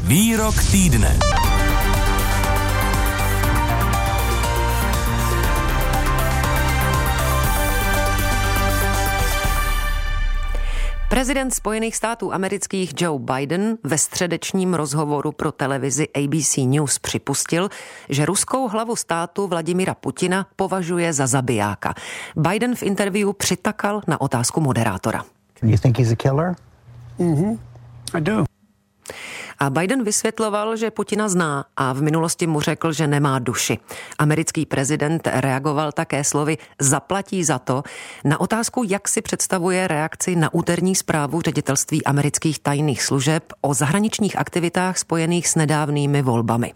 Výrok týdne. Prezident Spojených států amerických Joe Biden ve středečním rozhovoru pro televizi ABC News připustil, že ruskou hlavu státu Vladimira Putina považuje za zabijáka. Biden v interview přitakal na otázku moderátora. You think he's a killer? I do. A Biden vysvětloval, že Putina zná a v minulosti mu řekl, že nemá duši. Americký prezident reagoval také slovy zaplatí za to na otázku, jak si představuje reakci na úterní zprávu ředitelství amerických tajných služeb o zahraničních aktivitách spojených s nedávnými volbami.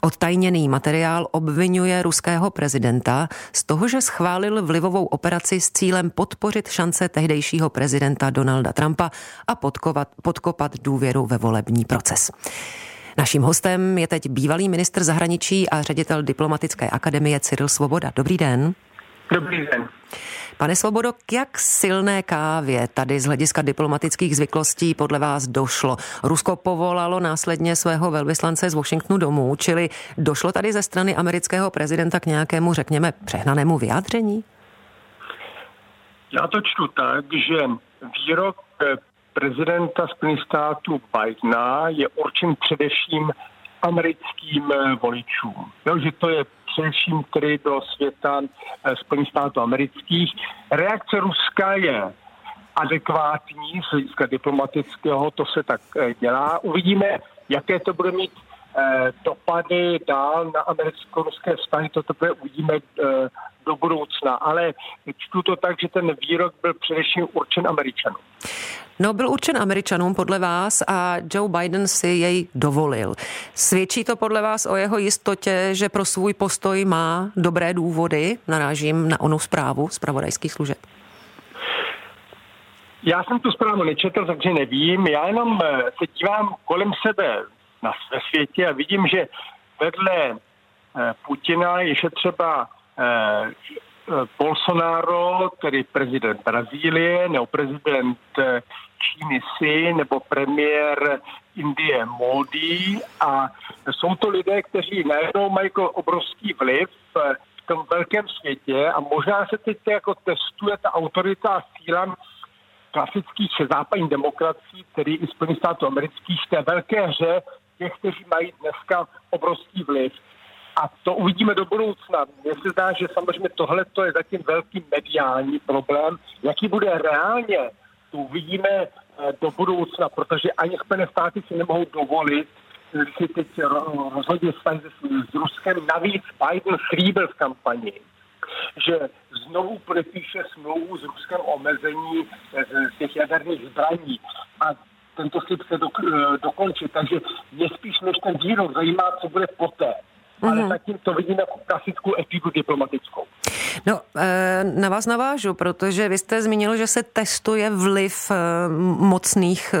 Odtajněný materiál obvinuje ruského prezidenta z toho, že schválil vlivovou operaci s cílem podpořit šance tehdejšího prezidenta Donalda Trumpa a podkovat, podkopat důvěru ve volební proces. Naším hostem je teď bývalý ministr zahraničí a ředitel diplomatické akademie Cyril Svoboda. Dobrý den. Dobrý den. Pane Svobodo, k jak silné kávě tady z hlediska diplomatických zvyklostí podle vás došlo? Rusko povolalo následně svého velvyslance z Washingtonu domů, čili došlo tady ze strany amerického prezidenta k nějakému, řekněme, přehnanému vyjádření? Já to čtu tak, že výrok prezidenta Spojených států Bidena je určen především americkým eh, voličům. Jo, že to je především tedy do světa eh, Spojených států amerických. Reakce Ruska je adekvátní z hlediska diplomatického, to se tak eh, dělá. Uvidíme, jaké to bude mít dopady dál na americko-ruské vztahy, toto bude uvidíme do budoucna, ale čtu to tak, že ten výrok byl především určen Američanům. No, byl určen Američanům podle vás a Joe Biden si jej dovolil. Svědčí to podle vás o jeho jistotě, že pro svůj postoj má dobré důvody? Narážím na onu zprávu z pravodajských služeb. Já jsem tu zprávu nečetl, takže nevím. Já jenom eh, se dívám kolem sebe na ve světě a vidím, že vedle eh, Putina je třeba eh, Bolsonaro, tedy prezident Brazílie, nebo prezident Číny si, nebo premiér Indie Modi. A jsou to lidé, kteří najednou mají jako obrovský vliv v tom velkém světě. A možná se teď jako testuje ta autorita a síla klasických západních demokracií, tedy i Spojených států amerických, té velké hře těch, kteří mají dneska obrovský vliv. A to uvidíme do budoucna. Mně se zdá, že samozřejmě tohle je zatím velký mediální problém. Jaký bude reálně, to uvidíme eh, do budoucna, protože ani Spojené státy si nemohou dovolit si teď rozhodně s Ruskem. Navíc Biden slíbil v kampani, že znovu podepíše smlouvu s Ruskem omezení eh, těch jaderných zbraní. A tento slib se do, dokončí. Takže mě spíš než ten výrok zajímá, co bude poté mm-hmm. ale zatím to vidím jako klasickou etiku diplomatickou. No, eh, na vás navážu, protože vy jste zmínil, že se testuje vliv eh, mocných eh,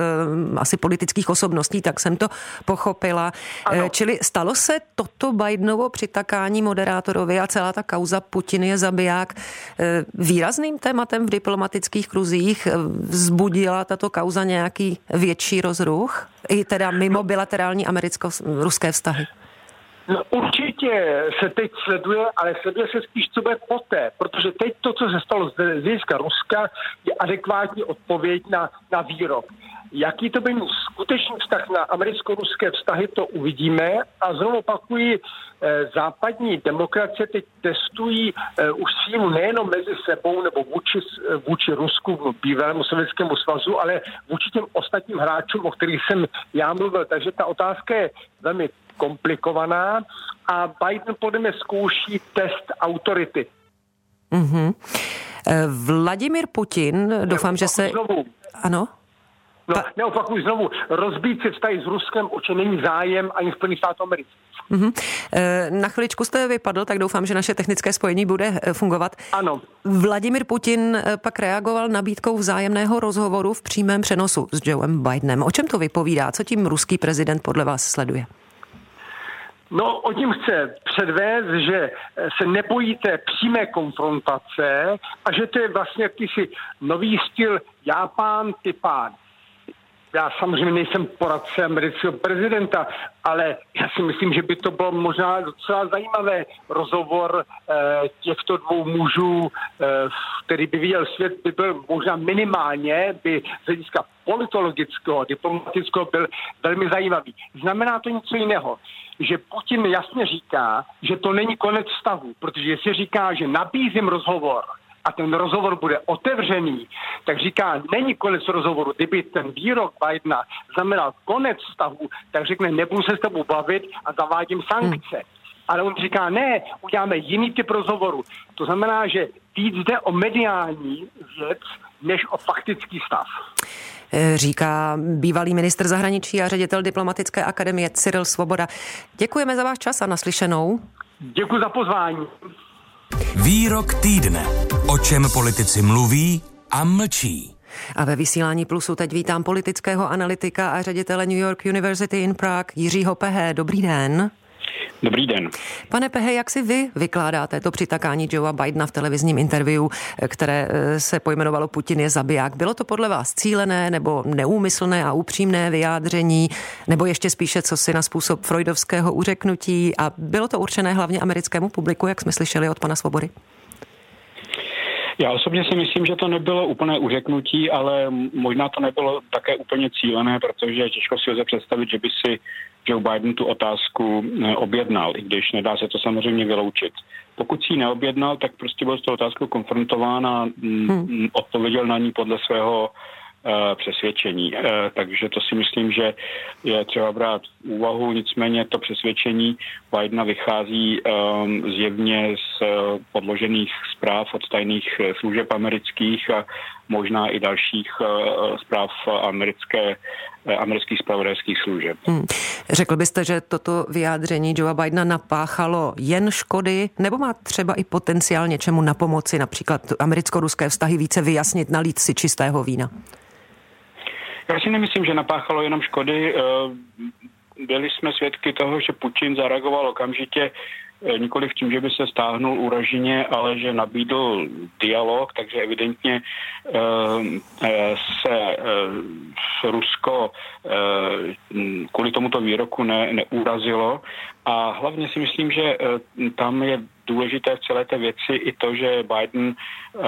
asi politických osobností, tak jsem to pochopila. Ano. Čili stalo se toto Bidenovo přitakání moderátorovi a celá ta kauza Putin je zabiják výrazným tématem v diplomatických kruzích? Vzbudila tato kauza nějaký větší rozruch? I teda mimo bilaterální americko-ruské vztahy? No, určitě se teď sleduje, ale sleduje se spíš, co bude poté, protože teď to, co se stalo z hlediska Ruska, je adekvátní odpověď na, na výrok. Jaký to by skutečný vztah na americko-ruské vztahy, to uvidíme. A znovu opakuji, eh, západní demokracie teď testují eh, už sílu nejenom mezi sebou nebo vůči, vůči Rusku, bývalému sovětskému svazu, ale vůči těm ostatním hráčům, o kterých jsem já mluvil. Takže ta otázka je velmi komplikovaná a Biden podle mě zkouší test autority. Mm-hmm. Vladimir Putin, doufám, že se... Znovu. Ano? No, neopakuju znovu, rozbít si vztahy s Ruskem určitě není zájem ani Spojených států amerických. Mm-hmm. Na chviličku jste vypadl, tak doufám, že naše technické spojení bude eh, fungovat. Ano. Vladimir Putin pak reagoval nabídkou vzájemného rozhovoru v přímém přenosu s Joeem Bidenem. O čem to vypovídá? Co tím ruský prezident podle vás sleduje? No, o tím chce předvést, že se nebojíte přímé konfrontace a že to je vlastně jakýsi nový styl Japán typán. já samozřejmě nejsem poradce amerického prezidenta, ale já si myslím, že by to bylo možná docela zajímavé. Rozhovor eh, těchto dvou mužů, eh, který by viděl svět, by byl možná minimálně, by z hlediska politologického, diplomatického byl velmi zajímavý. Znamená to něco jiného že Putin jasně říká, že to není konec vztahu, protože jestli říká, že nabízím rozhovor, a ten rozhovor bude otevřený, tak říká, není konec rozhovoru. Kdyby ten výrok Bidena znamenal konec vztahu, tak řekne, nebudu se s tebou bavit a zavádím sankce. Hmm. Ale on říká, ne, uděláme jiný typ rozhovoru. To znamená, že víc jde o mediální věc, než o faktický stav. Eh, říká bývalý ministr zahraničí a ředitel diplomatické akademie Cyril Svoboda. Děkujeme za váš čas a naslyšenou. Děkuji za pozvání. Výrok týdne. O čem politici mluví a mlčí. A ve vysílání Plusu teď vítám politického analytika a ředitele New York University in Prague Jiřího Pehe. Dobrý den. Dobrý den. Pane Pehe, jak si vy vykládáte to přitakání Joea Bidena v televizním interview, které eh, se pojmenovalo Putin je zabiják? Bylo to podle vás cílené nebo neúmyslné a upřímné vyjádření, nebo ještě spíše co si na způsob freudovského uřeknutí a bylo to určené hlavně americkému publiku, jak jsme slyšeli od pana Svobody? Já osobně si myslím, že to nebylo úplné uřeknutí, ale možná to nebylo také úplně cílené, protože těžko si lze představit, že by si Joe Biden tu otázku eh, objednal, i když nedá se to samozřejmě vyloučit. Pokud si ji neobjednal, tak prostě byl s tou otázkou konfrontován a mm, hmm. odpověděl na ní podle svého Eh, přesvědčení. Eh, takže to si myslím, že je třeba brát v úvahu. Nicméně to přesvědčení Bidena vychází ehm, zjevně z eh, podložených zpráv od tajných služeb amerických a možná i dalších zpráv americké, amerických spravodajských služeb. Hmm. Řekl byste, že toto vyjádření Joea Bidena napáchalo jen škody, nebo má třeba i potenciál něčemu na pomoci, například americko-ruské vztahy více vyjasnit, nalít si čistého vína? Já si nemyslím, že napáchalo jenom škody. Eh, byli jsme svědky toho, že Putin zareagoval okamžitě eh, nikoli v tím, že by se stáhnul úražině, ale že nabídl dialog, takže evidentně eh, se Rusko kvůli tomuto výroku ne, neurazilo a hlavně si myslím, že tam je důležité v celé té věci i to, že Biden uh,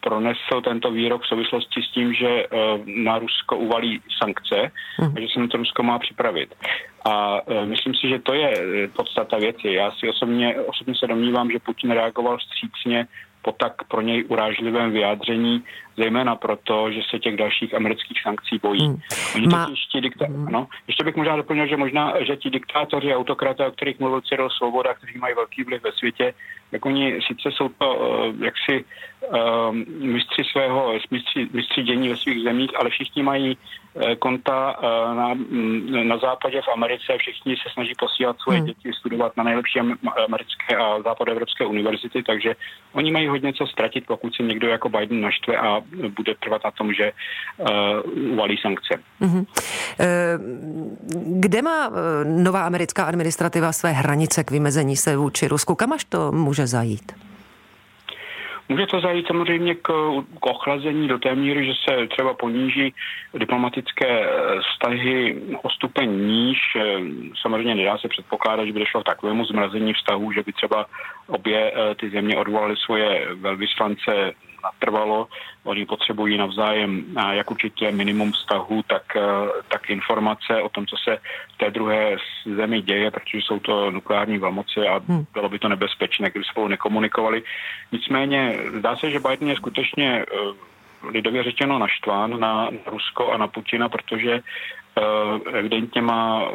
pronesl tento výrok v souvislosti s tím, že uh, na Rusko uvalí sankce a že se na to Rusko má připravit. A uh, myslím si, že to je podstata věci. Já si osobně, osobně se domnívám, že Putin reagoval vstřícně po tak pro něj urážlivém vyjádření, zejména proto, že se těch dalších amerických sankcí bojí. Hmm. Oni Ma... ještě, dikta... hmm. no, ještě bych možná doplnil, že možná, že ti diktátoři, autokraty, o kterých mluvil Cyril Svoboda, kteří mají velký vliv ve světě, jak oni sice jsou to uh, jaksi uh, mistři svého, mistři, mistři dění ve svých zemích, ale všichni mají uh, konta uh, na, mm, na západě v Americe, všichni se snaží posílat svoje hmm. děti studovat na nejlepší americké a západoevropské univerzity, takže oni mají hodně co ztratit, pokud se někdo jako Biden naštve a bude trvat na tom, že uh, uvalí sankce. Mm-hmm. Kde má nová americká administrativa své hranice k vymezení se vůči Rusku? Kam až to může zajít? Může to zajít samozřejmě k, k ochlazení do té míry, že se třeba poníží diplomatické vztahy o stupeň níž. Samozřejmě nedá se předpokládat, že by došlo k takovému zmrazení vztahů, že by třeba obě ty země odvolaly svoje velvyslance natrvalo. Oni potřebují navzájem jak určitě minimum vztahu, tak, eh, tak informace o tom, co se v té druhé zemi děje, protože jsou to nukleární velmoci a hmm. bylo by to nebezpečné, kdyby spolu nekomunikovali. Nicméně zdá se, že Biden je skutečně eh, lidově řečeno naštván na Rusko a na Putina, protože Eh, evidentně má eh,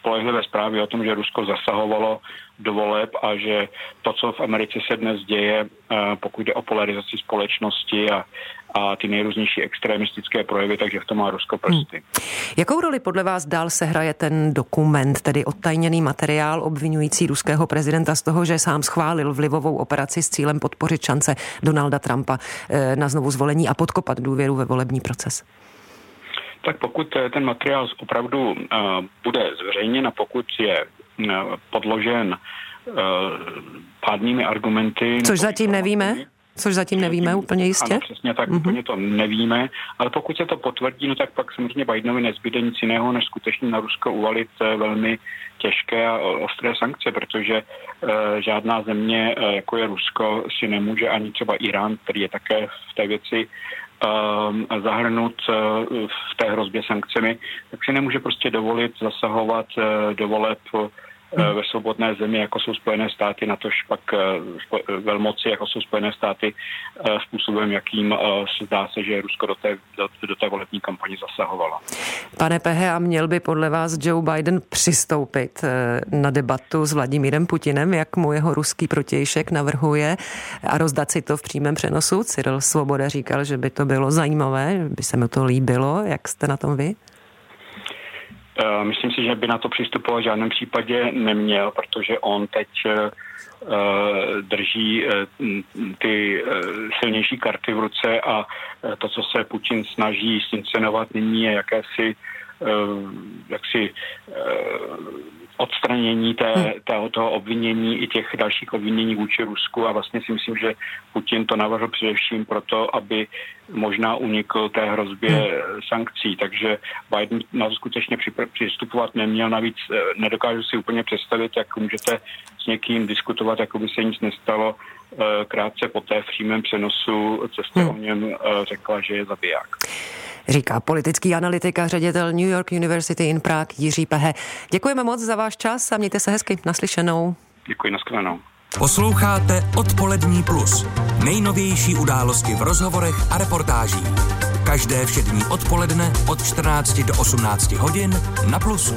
spolehlivé zprávy o tom, že Rusko zasahovalo do voleb a že to, co v Americe se dnes děje, eh, pokud jde o polarizaci společnosti a, a ty nejrůznější extremistické projevy, takže v tom má Rusko prsty. Hmm. Jakou roli podle vás dál se hraje ten dokument, tedy odtajněný materiál obvinující ruského prezidenta z toho, že sám schválil vlivovou operaci s cílem podpořit šance Donalda Trumpa na znovu zvolení a podkopat důvěru ve volební proces? Tak pokud eh, ten materiál opravdu uh, bude zveřejněn a pokud je uh, podložen pádnými argumenty... Což zatím nevíme? Což zatím nevíme úplně jistě? Ano, přesně tak, mm-hmm. úplně to nevíme, ale pokud se to potvrdí, no tak pak samozřejmě Bidenovi nezbyde nic jiného, než skutečně na Rusko uvalit eh, velmi těžké a ostré sankce, protože uh, žádná země, uh, jako je Rusko, si nemůže ani třeba Irán, který je také v té věci zahrnut uh, v té hrozbě sankcemi, tak si nemůže prostě dovolit zasahovat uh, do voleb Eh, ve svobodné zemi, jako jsou Spojené státy, na tož pak eh, eh, velmoci, jako jsou Spojené státy, způsobem, jakým se zdá se, že Rusko do té, do, té volební kampaně zasahovalo. Pane Pehe, a měl by podle vás Joe Biden přistoupit na debatu s Vladimírem Putinem, jak mu jeho ruský protějšek navrhuje a rozdat si to v přímém přenosu? Cyril Svoboda říkal, že by to bylo zajímavé, by se mu to líbilo. Jak jste na tom vy? Eh, myslím si, že by na to přistupovat v žádném případě neměl, protože on teď eh, drží eh, ty silnější karty v ruce a to, co se Putin snaží scincenovat nyní, je jakési jaksi odstranění té, hmm. té, toho obvinění i těch dalších obvinění vůči Rusku a vlastně si myslím, že Putin to navrhl především proto, aby možná unikl té hrozbě hmm. sankcí, takže Biden na to skutečně přistupovat neměl, navíc eh, nedokážu si úplně představit, jak můžete s někým diskutovat, jako by se nic nestalo, eh, krátce poté v přímém přenosu, jste hmm. o něm eh, řekla, že je zabiják říká politický analytik a ředitel New York University in Prague Jiří Pehe. Děkujeme moc za váš čas a mějte se hezky. Naslyšenou. Děkuji, nashledanou. Posloucháte Odpolední plus. Nejnovější události v rozhovorech a reportážích. Každé všední odpoledne od 14 do 18 hodin na Plusu.